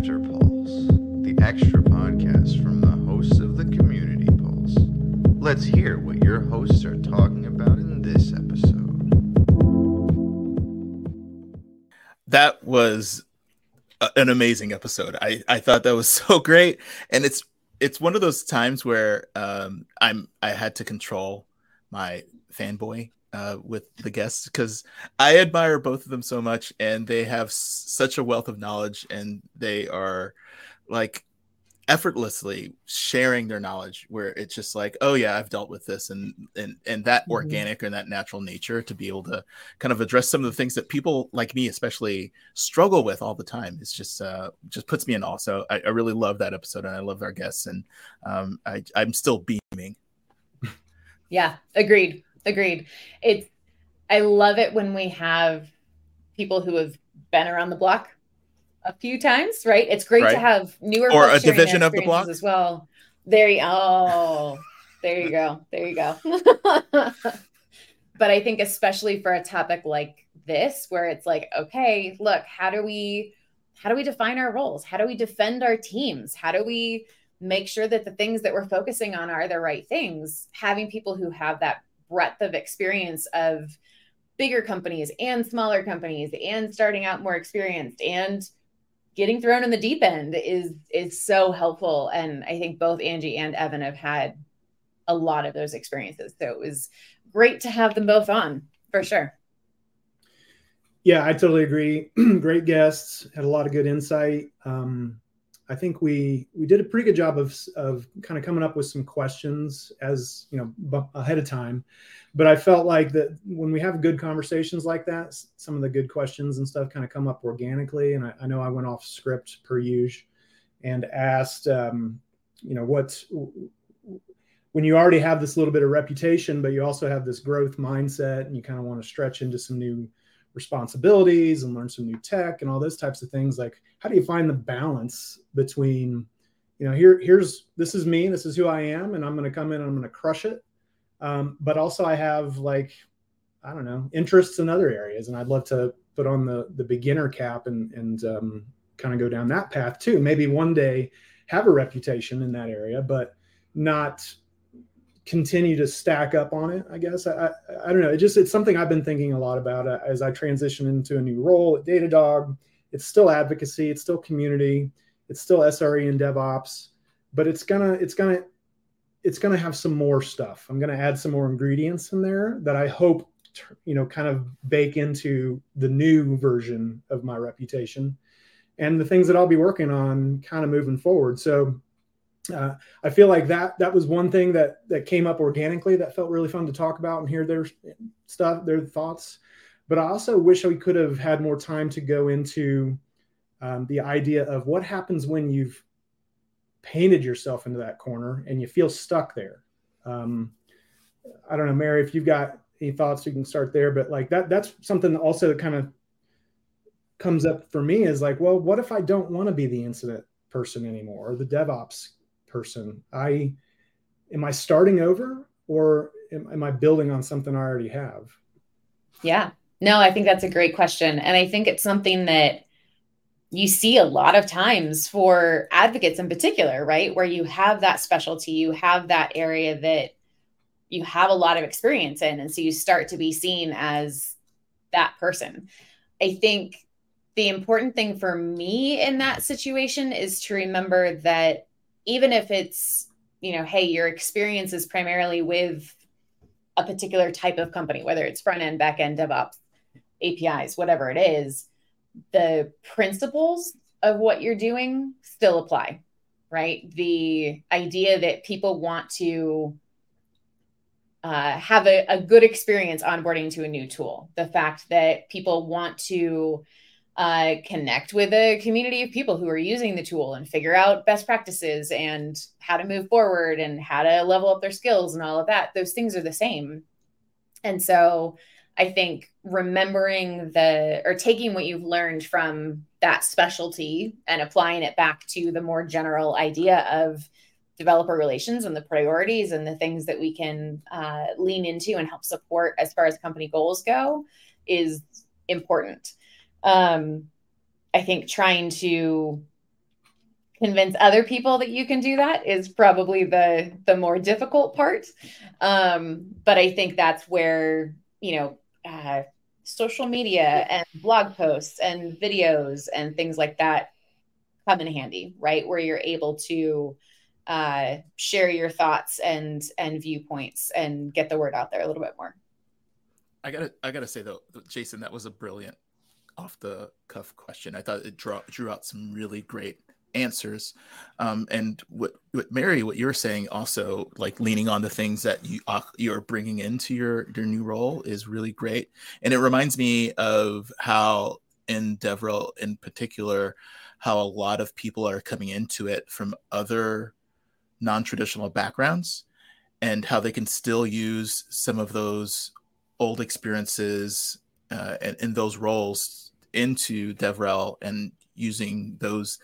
After Pulse, the extra podcast from the hosts of the Community Pulse. Let's hear what your hosts are talking about in this episode. That was a- an amazing episode. I I thought that was so great, and it's it's one of those times where um, I'm I had to control my fanboy uh, with the guests because I admire both of them so much, and they have s- such a wealth of knowledge, and they are like effortlessly sharing their knowledge where it's just like oh yeah i've dealt with this and and and that Mhm. organic and that natural nature to be able to kind of address some of the things that people like me especially struggle with all the time it's just uh just puts me in awe so i, I really love that episode and i love our guests and um i i'm still beaming Yeah, agreed. Agreed. It's I love it when we have people who have been around the block a few times, right? It's great Right. to have newer Or a division of the block. as well. There you oh, there you go. There you go. but I think especially for a topic like this where it's like, okay, look, how do we how do we define our roles? How do we defend our teams? How do we make sure that the things that we're focusing on are the right things? Having people who have that breadth of experience of bigger companies and smaller companies and starting out more experienced and getting thrown in the deep end is is so helpful and i think both angie and evan have had a lot of those experiences so it was great to have them both on for sure Yeah, I totally agree. Great guests, had a lot of good insight. Um, I think we we did a pretty good job of of kind of coming up with some questions as you know bu- ahead of time. But I felt like that when we have good conversations like that, some of the good questions and stuff kind of come up organically. And I, I know I went off script per usual and asked, um, you know, what's when you already have this little bit of reputation, but you also have this growth mindset, and you kind of want to stretch into some new responsibilities and learn some new tech and all those types of things like how do you find the balance between you know here here's this is me this is who i am and i'm going to come in and i'm going to crush it. Um, but also i have like i don't know interests in other areas and i'd love to put on the the beginner cap and and um, kind of go down that path too. Maybe one day have a reputation in that area but not continue to stack up on it i guess. I i, I don't know. It just it's something i've been thinking a lot about uh, as i transition into a new role at datadog. It's still advocacy it's still community it's still sre and devops but it's gonna it's gonna it's gonna have some more stuff. I'm gonna add some more ingredients in there that i hope you know kind of bake into the new version of my reputation and the things that i'll be working on kind of moving forward. So uh, I feel like that that was one thing that that came up organically that felt really fun to talk about and hear their stuff, their thoughts. But I also wish we could have had more time to go into um, the idea of what happens when you've painted yourself into that corner and you feel stuck there. Um, I don't know, Mary, if you've got any thoughts, you can start there. But like that, that's something also that kind of comes up for me is like, well, what if I don't want to be the incident person anymore or the DevOps person? I am I starting over or am, am I building on something I already have? Yeah. No, I think that's a great question. And I think it's something that you see a lot of times for advocates in particular, right? Where you have that specialty, you have that area that you have a lot of experience in. And so you start to be seen as that person. I think the important thing for me in that situation is to remember that even if it's, you know, hey, your experience is primarily with a particular type of company, whether it's front end, back end, DevOps, APIs, whatever it is, the principles of what you're doing still apply, right? The idea that people want to uh, have a, a good experience onboarding to a new tool, the fact that people want to uh, connect with a community of people who are using the tool and figure out best practices and how to move forward and how to level up their skills and all of that. Those things are the same. And so I think remembering the or taking what you've learned from that specialty and applying it back to the more general idea of developer relations and the priorities and the things that we can uh, lean into and help support as far as company goals go is important. Um, I think trying to convince other people that you can do that is probably the the more difficult part. Um, but i think that's where you know uh, social media and blog posts and videos and things like that come in handy right? Where you're able to uh, share your thoughts and and viewpoints and get the word out there a little bit more. I gotta i gotta say though jason that was a brilliant off the cuff question. I thought it drew, drew out some really great answers. Um, and what, what mary what you're saying also like leaning on the things that you uh, you're bringing into your your new role is really great. And it reminds me of how in devrel in particular how a lot of people are coming into it from other non-traditional backgrounds and how they can still use some of those old experiences uh, in those roles into devrel and using those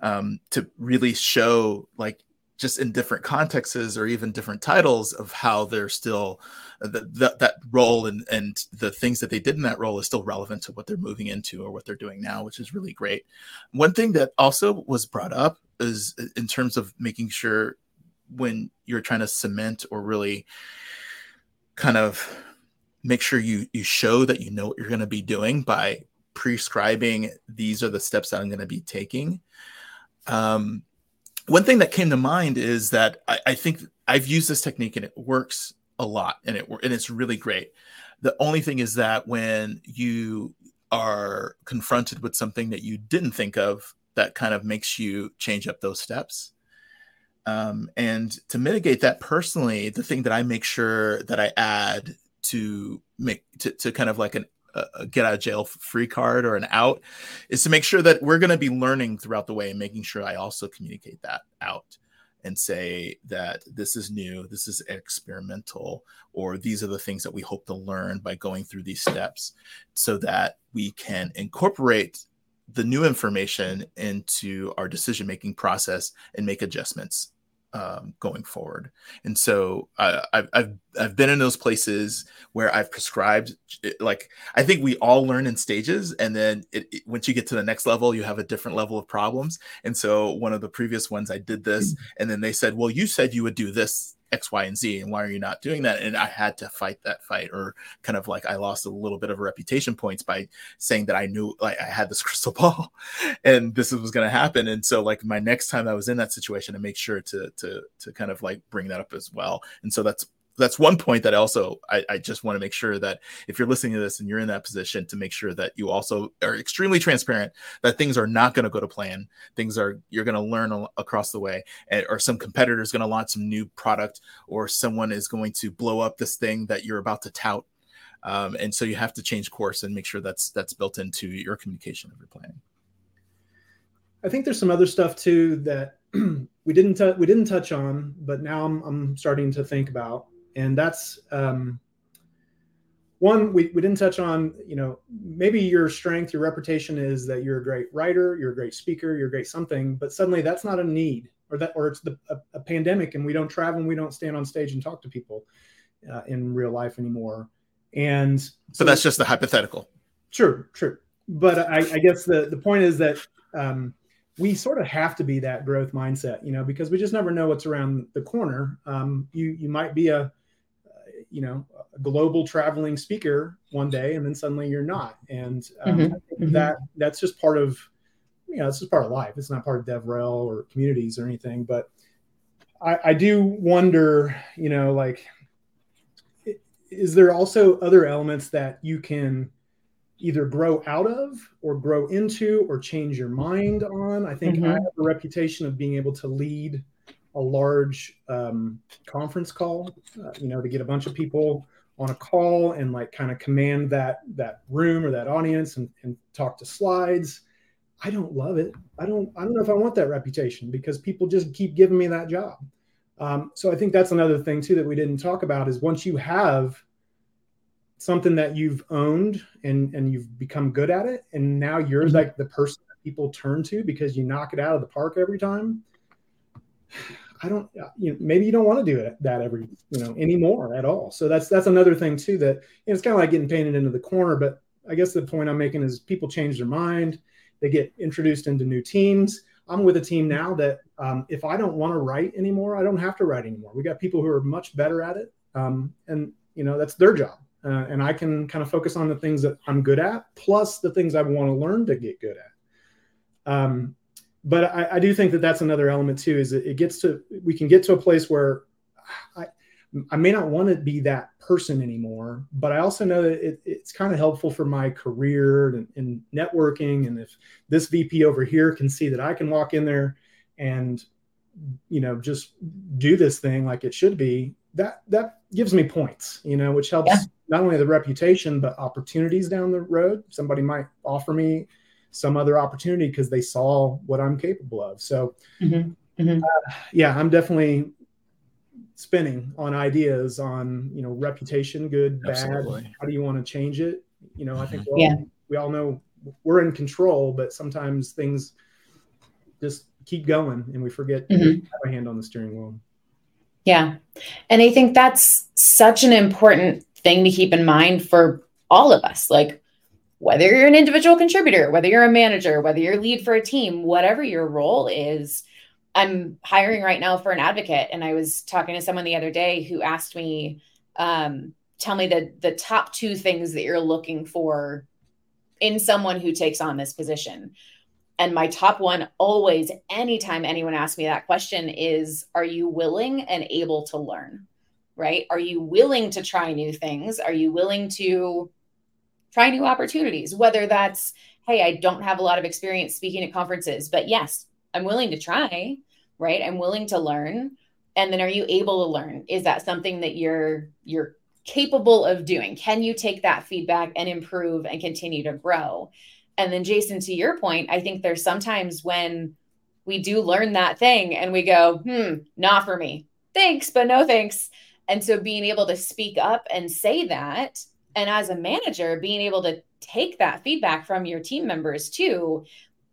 um, to really show like just in different contexts or even different titles of how they're still uh, the, the, that role and, and the things that they did in that role is still relevant to what they're moving into or what they're doing now which is really great. One thing that also was brought up is uh, in terms of making sure when you're trying to cement or really kind of make sure you you show that you know what you're going to be doing by prescribing these are the steps that I'm going to be taking. Um, one thing that came to mind is that I, I, think I've used this technique and it works a lot and it and it's really great. The only thing is that when you are confronted with something that you didn't think of, that kind of makes you change up those steps. Um, and to mitigate that personally, the thing that I make sure that I add to make to, to kind of like an a get out of jail free card or an out is to make sure that we're going to be learning throughout the way and making sure I also communicate that out and say that this is new, this is experimental, or these are the things that we hope to learn by going through these steps so that we can incorporate the new information into our decision making process and make adjustments um, going forward. And so uh, I've, I've I've been in those places where I've prescribed like I think we all learn in stages, and then it, it, once you get to the next level, you have a different level of problems. And so one of the previous ones I did this, mm. and then they said, "Well, you said you would do this X, Y, and Z, and why are you not doing that? And I had to fight that fight, or kind of like I lost a little bit of reputation points by saying that I knew like I had this crystal ball, and this was going to happen. And so like my next time I was in that situation, I make sure to to to kind of like bring that up as well. And so that's that's one point that also I, I just want to make sure that if you're listening to this and you're in that position to make sure that you also are extremely transparent that things are not going to go to plan. Things are you're going to learn across the way or some competitor is going to launch some new product or someone is going to blow up this thing that you're about to tout. Um, and so you have to change course and make sure that's that's built into your communication of your planning. I think there's some other stuff too that we didn't t- we didn't touch on but now I'm, I'm starting to think about and that's um, one we, we didn't touch on you know maybe your strength your reputation is that you're a great writer you're a great speaker you're a great something but suddenly that's not a need or that or it's the, a, a pandemic and we don't travel and we don't stand on stage and talk to people uh, in real life anymore. And so, so that's just the hypothetical. True true. But I, I guess the the point is that um, we sort of have to be that growth mindset you know because we just never know what's around the corner. Um, you you might be a you know a global traveling speaker one day and then suddenly you're not and um, mm-hmm. mm-hmm. that that's just part of you know it's just part of life it's not part of devrel or communities or anything but I, I do wonder you know like is there also other elements that you can either grow out of or grow into or change your mind on i think mm-hmm. i have a reputation of being able to lead a large um, conference call, uh, you know, to get a bunch of people on a call and like kind of command that that room or that audience and, and talk to slides. I don't love it. I don't. I don't know if I want that reputation because people just keep giving me that job. Um, so I think that's another thing too that we didn't talk about is once you have something that you've owned and and you've become good at it, and now you're mm-hmm. like the person that people turn to because you knock it out of the park every time. I don't, you know, maybe you don't want to do it, that every, you know, anymore at all. So that's that's another thing too that you know, it's kind of like getting painted into the corner. But I guess the point I'm making is people change their mind, they get introduced into new teams. I'm with a team now that um, if I don't want to write anymore, I don't have to write anymore. We got people who are much better at it, um, and you know that's their job, uh, and I can kind of focus on the things that I'm good at, plus the things I want to learn to get good at. Um, but I, I, do think that that's another element too. Is it gets to we can get to a place where I, I may not want to be that person anymore, but I also know that it, it's kind of helpful for my career and, and, networking. And if this VP over here can see that I can walk in there and, you know, just do this thing like it should be, that that gives me points, you know, which helps yeah. not only the reputation but opportunities down the road. Somebody might offer me some other opportunity because they saw what I'm capable of. So, mm-hmm. Mm-hmm. Uh, yeah, I'm definitely spinning on ideas on you know reputation good Absolutely. bad how do you want to change it you know i think mm-hmm. yeah. we all know we're in control but sometimes things just keep going and we forget mm-hmm. to have a hand on the steering wheel yeah and i think that's such an important thing to keep in mind for all of us like whether you're an individual contributor whether you're a manager whether you're lead for a team whatever your role is I'm hiring right now for an advocate, and I was talking to someone the other day who asked me, um, "Tell me the the top two things that you're looking for in someone who takes on this position." And my top one, always, anytime anyone asks me that question, is, "Are you willing and able to learn?" Right? Are you willing to try new things? Are you willing to try new opportunities? Whether that's, "Hey, I don't have a lot of experience speaking at conferences, but yes, I'm willing to try." right? I'm willing to learn. And then are you able to learn? Is that something that you're you're capable of doing? Can you take that feedback and improve and continue to grow? And then Jason, to your point, I think there's sometimes when we do learn that thing and we go, hmm, not for me. Thanks, but no thanks. And so being able to speak up and say that, and as a manager, being able to take that feedback from your team members too.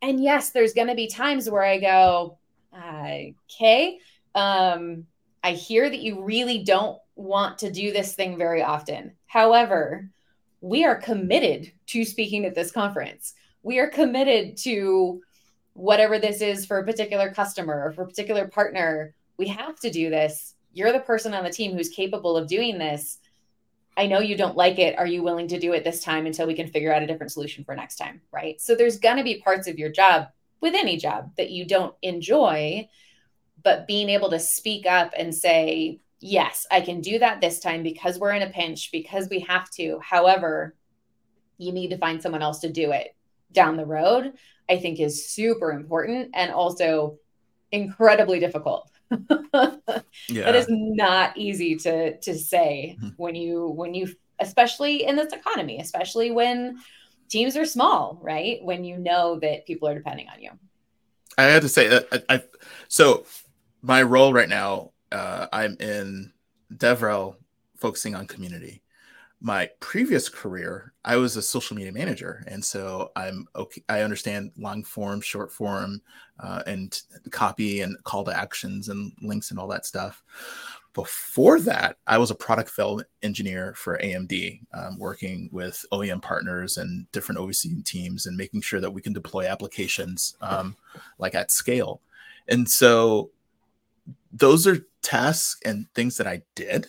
And yes, there's going to be times where I go, okay. Um, I hear that you really don't want to do this thing very often. However, we are committed to speaking at this conference. We are committed to whatever this is for a particular customer or for a particular partner. We have to do this. You're the person on the team who's capable of doing this. I know you don't like it. Are you willing to do it this time until we can figure out a different solution for next time? Right. So there's going to be parts of your job with any job that you don't enjoy, but being able to speak up and say, yes, I can do that this time because we're in a pinch, because we have to. However, you need to find someone else to do it down the road, I think is super important and also incredibly difficult. Yeah. That is not easy to to say mm-hmm. when you when you especially in this economy, especially when teams are small, right? When you know that people are depending on you. I have to say that I, I so my role right now, uh, I'm in DevRel focusing on community. My previous career, I was a social media manager, and so I'm okay. I understand long form, short form, uh, and copy and call to actions and links and all that stuff before that, I was a product development engineer for AMD, um, working with OEM partners and different OEC teams and making sure that we can deploy applications um, like at scale. And so those are tasks and things that I did.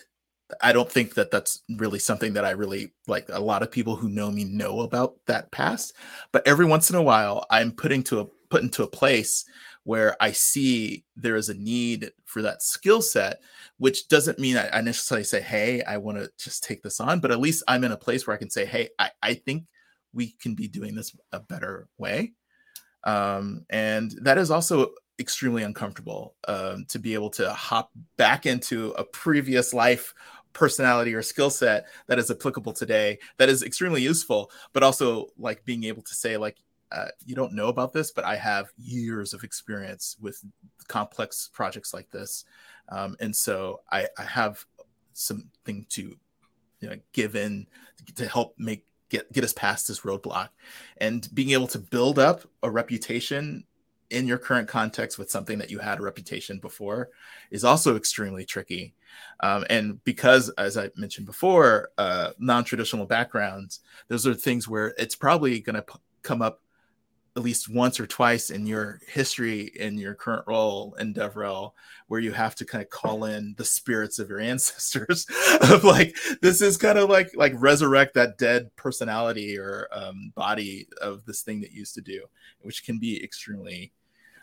I don't think that that's really something that I really like. A lot of people who know me know about that past, but every once in a while, I'm putting to a put into a place where I see there is a need for that skill set, which doesn't mean I, necessarily say, Hey, I want to just take this on, but at least I'm in a place where I can say, Hey, I, I think we can be doing this a better way. Um, and that is also extremely uncomfortable um, to be able to hop back into a previous life personality or skill set that is applicable today that is extremely useful but also like being able to say like uh, you don't know about this, but I have years of experience with complex projects like this, um, and so I, I, have something to you know, give in to help make get get us past this roadblock, and being able to build up a reputation in your current context with something that you had a reputation before is also extremely tricky. Um, and because, as I mentioned before, uh, non traditional backgrounds, those are things where it's probably going to p- come up at least once or twice in your history in your current role in DevRel where you have to kind of call in the spirits of your ancestors of like this is kind of like like resurrect that dead personality or um, body of this thing that used to do, which can be extremely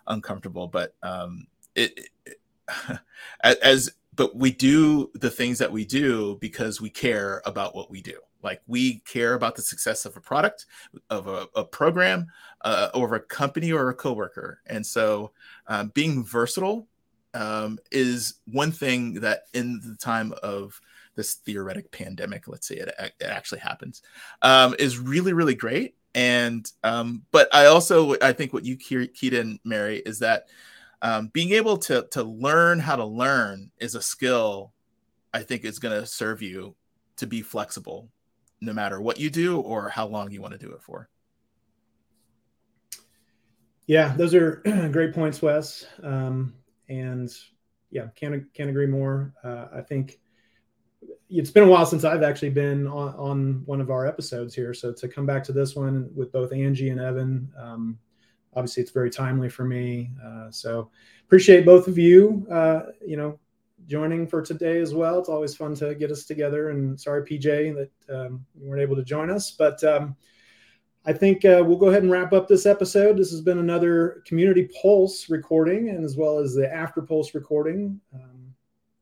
uncomfortable. But um, it, it as but we do the things that we do because we care about what we do like we care about the success of a product, of a, a program, uh, or a company or a coworker. And so, um, being versatile um, is one thing that in the time of this theoretic pandemic, let's say it, it actually happens, um, is really really great. And um, but I also I think what you keyed in, Mary, is that um, being able to to learn how to learn is a skill. I think is going to serve you to be flexible no matter what you do or how long you want to do it for. Yeah, those are great points, Wes. Um, and yeah, can't can't agree more. Uh, I think it's been a while since I've actually been on, on, one of our episodes here. So to come back to this one with both Angie and Evan, um, obviously it's very timely for me. Uh, so appreciate both of you. Uh, you know, joining for today as well. It's always fun to get us together. And sorry, PJ, that um, you weren't able to join us. But um, I think uh, we'll go ahead and wrap up this episode. This has been another Community Pulse recording, and as well as the After Pulse recording. Um,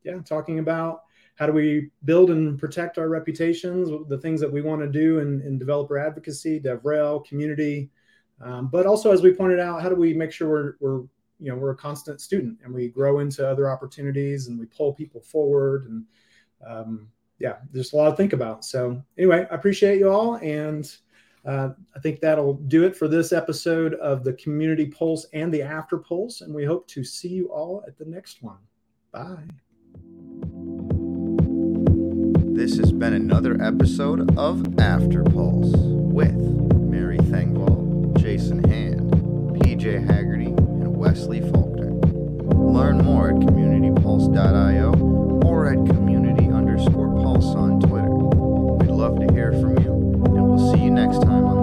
yeah, talking about how do we build and protect our reputations, the things that we want to do in, in developer advocacy, DevRel, community. Um, but also, as we pointed out, how do we make sure we're, we're you know we're a constant student and we grow into other opportunities and we pull people forward and um, yeah there's a lot to think about. So anyway i appreciate you all and uh, i think that'll do it for this episode of the community pulse and the after pulse and we hope to see you all at the next one. Bye this has been another episode of After Pulse with Mary Thengvall, Jason Hand, PJ Haggerty, and Wesley Faulkner. Learn more at communitypulse.io or at community underscore pulse on Twitter. We'd love to hear from you, and we'll see you next time on